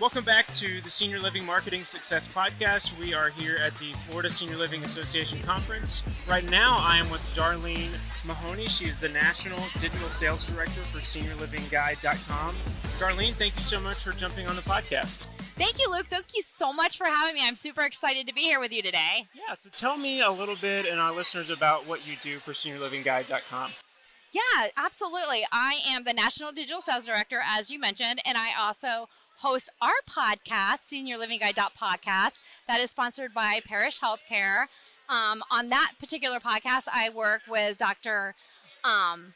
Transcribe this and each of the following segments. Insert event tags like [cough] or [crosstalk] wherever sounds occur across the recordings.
Welcome back to the Senior Living Marketing Success Podcast. We are here at the Florida Senior Living Association Conference. Right now, I am with Darlene Mahoney. She is the National Digital Sales Director for SeniorLivingGuide.com. Darlene, thank you so much for jumping on the podcast. Thank you, Luke. Thank you so much for having me. I'm super excited to be here with you today. Yeah, so tell me a little bit and our listeners about what you do for SeniorLivingGuide.com. Yeah, absolutely. I am the National Digital Sales Director, as you mentioned, and I also host our podcast, Senior Living Guide Podcast, that is sponsored by Parish Healthcare. Um, on that particular podcast, I work with Dr. Um,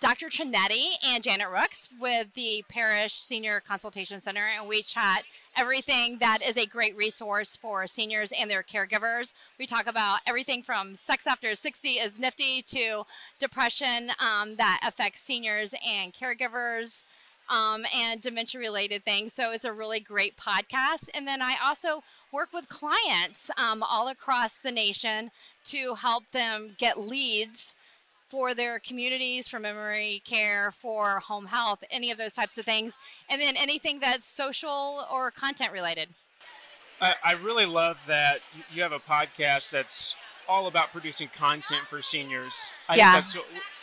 Dr. Trinetti and Janet Rooks with the Parish Senior Consultation Center, and we chat everything that is a great resource for seniors and their caregivers. We talk about everything from sex after 60 is nifty to depression um, that affects seniors and caregivers um, and dementia related things. So it's a really great podcast. And then I also work with clients um, all across the nation to help them get leads for their communities, for memory care, for home health, any of those types of things. And then anything that's social or content related. I, I really love that you have a podcast that's all about producing content for seniors. I yeah.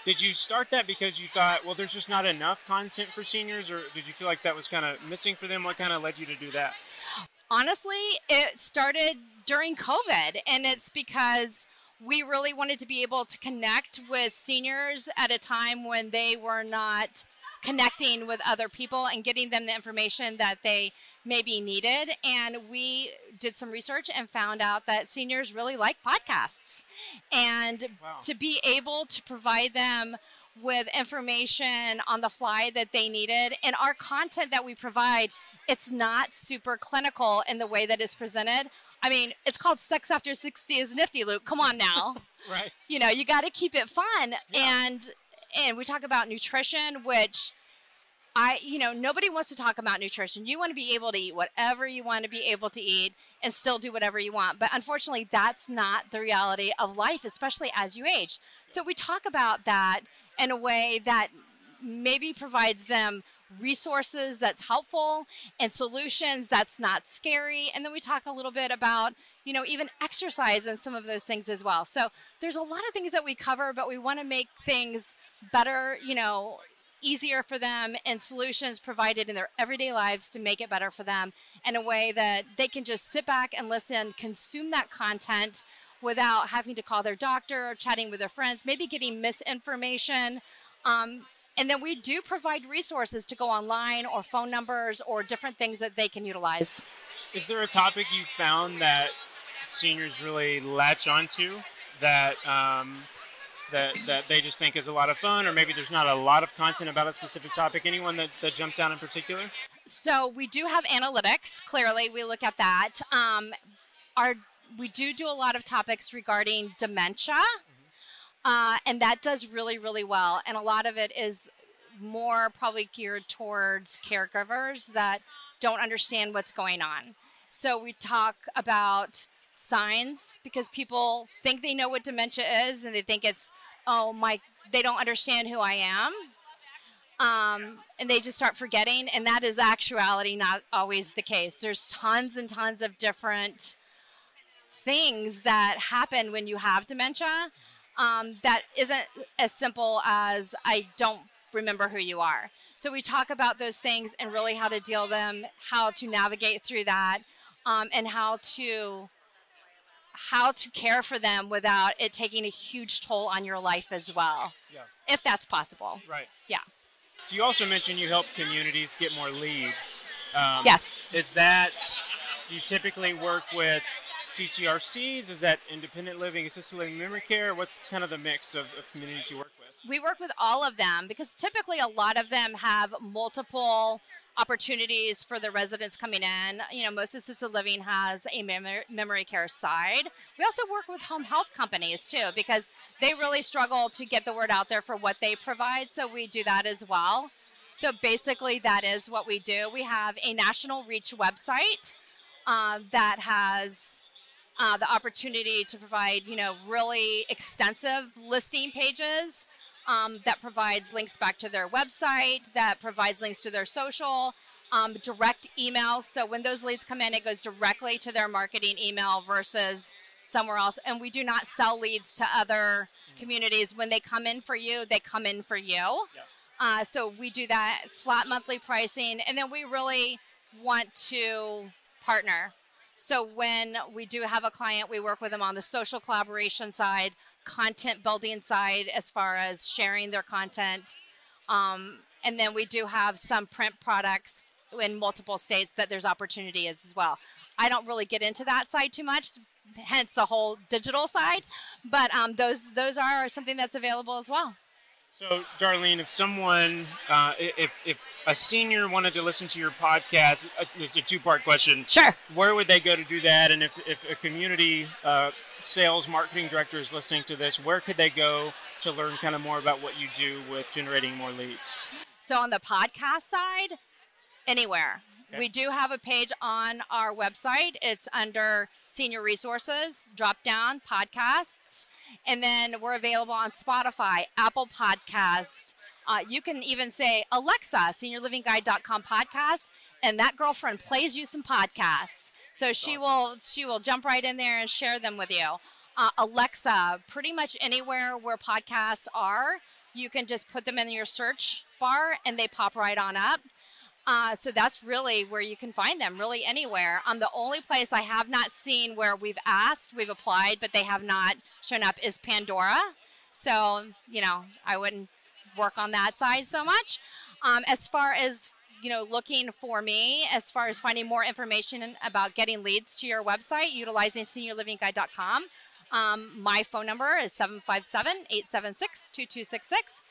Did you start that because you thought, well, there's just not enough content for seniors, or did you feel like that was kind of missing for them? What kind of led you to do that? Honestly, it started during COVID, and it's because we really wanted to be able to connect with seniors at a time when they were not connecting with other people and getting them the information that they maybe needed. And we did some research and found out that seniors really like podcasts. And wow. to be able to provide them with information on the fly that they needed and our content that we provide it's not super clinical in the way that it's presented i mean it's called sex after 60 is nifty luke come on now [laughs] right you know you got to keep it fun yeah. and and we talk about nutrition, which I, you know, nobody wants to talk about nutrition. You want to be able to eat whatever you want to be able to eat and still do whatever you want. But unfortunately, that's not the reality of life, especially as you age. So we talk about that in a way that maybe provides them resources that's helpful and solutions that's not scary and then we talk a little bit about you know even exercise and some of those things as well so there's a lot of things that we cover but we want to make things better you know easier for them and solutions provided in their everyday lives to make it better for them in a way that they can just sit back and listen consume that content without having to call their doctor or chatting with their friends maybe getting misinformation um, and then we do provide resources to go online or phone numbers or different things that they can utilize. Is there a topic you found that seniors really latch onto that um, that that they just think is a lot of fun, or maybe there's not a lot of content about a specific topic? Anyone that, that jumps out in particular? So we do have analytics. Clearly, we look at that. Um, our we do do a lot of topics regarding dementia uh, and that does really, really well. And a lot of it is more probably geared towards caregivers that don't understand what's going on. So we talk about signs because people think they know what dementia is and they think it's, oh, my, they don't understand who I am. Um, and they just start forgetting. And that is actuality not always the case. There's tons and tons of different things that happen when you have dementia um, that isn't as simple as I don't remember who you are. So we talk about those things and really how to deal them, how to navigate through that, um, and how to how to care for them without it taking a huge toll on your life as well. Yeah. If that's possible. Right. Yeah. So you also mentioned you help communities get more leads. Um, yes. Is that you typically work with CCRCs? Is that independent living, assisted living, memory care? What's kind of the mix of, of communities you work with? We work with all of them because typically a lot of them have multiple opportunities for the residents coming in. You know, most assisted living has a memory care side. We also work with home health companies too because they really struggle to get the word out there for what they provide. So we do that as well. So basically, that is what we do. We have a national reach website uh, that has uh, the opportunity to provide, you know, really extensive listing pages um, that provides links back to their website, that provides links to their social, um, direct emails. So when those leads come in, it goes directly to their marketing email versus somewhere else. And we do not sell leads to other communities. When they come in for you, they come in for you. Yep. Uh, so we do that flat monthly pricing, and then we really want to partner. So when we do have a client, we work with them on the social collaboration side, content building side, as far as sharing their content. Um, and then we do have some print products in multiple states that there's opportunity as, well. I don't really get into that side too much, hence the whole digital side. But um, those those are something that's available as well. So, Darlene, if someone, uh, if if a senior wanted to listen to your podcast, uh, it's a two-part question. Sure. Where would they go to do that? And if if a community uh, sales marketing director is listening to this, where could they go to learn kind of more about what you do with generating more leads? So on the podcast side, anywhere. Okay. We do have a page on our website. It's under senior resources, drop down podcasts, and then we're available on Spotify, Apple Podcast. Uh, you can even say Alexa, seniorlivingguide.com podcast, and that girlfriend plays you some podcasts. So she will she will jump right in there and share them with you. Uh, Alexa, pretty much anywhere where podcasts are, you can just put them in your search bar and they pop right on up. Uh, so that's really where you can find them, really anywhere. Um, the only place I have not seen where we've asked, we've applied, but they have not shown up is Pandora. So, you know, I wouldn't work on that side so much. Um, as far as, you know, looking for me, as far as finding more information about getting leads to your website, utilizing seniorlivingguide.com. Um, my phone number is 757 876 2266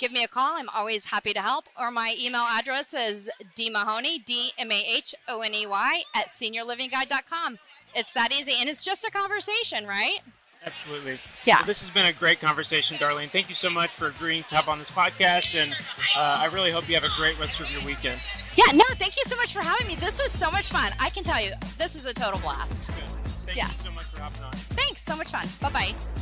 give me a call. I'm always happy to help. Or my email address is dmahoney, D M A H O N E Y, at seniorlivingguide.com. It's that easy. And it's just a conversation, right? Absolutely. Yeah. Well, this has been a great conversation, Darlene. Thank you so much for agreeing to hop on this podcast, and uh, I really hope you have a great rest of your weekend. Yeah, no, thank you so much for having me. This was so much fun. I can tell you, this was a total blast. Good. Thank Yeah. you so much for hopping on. Thanks, so much fun. Bye bye.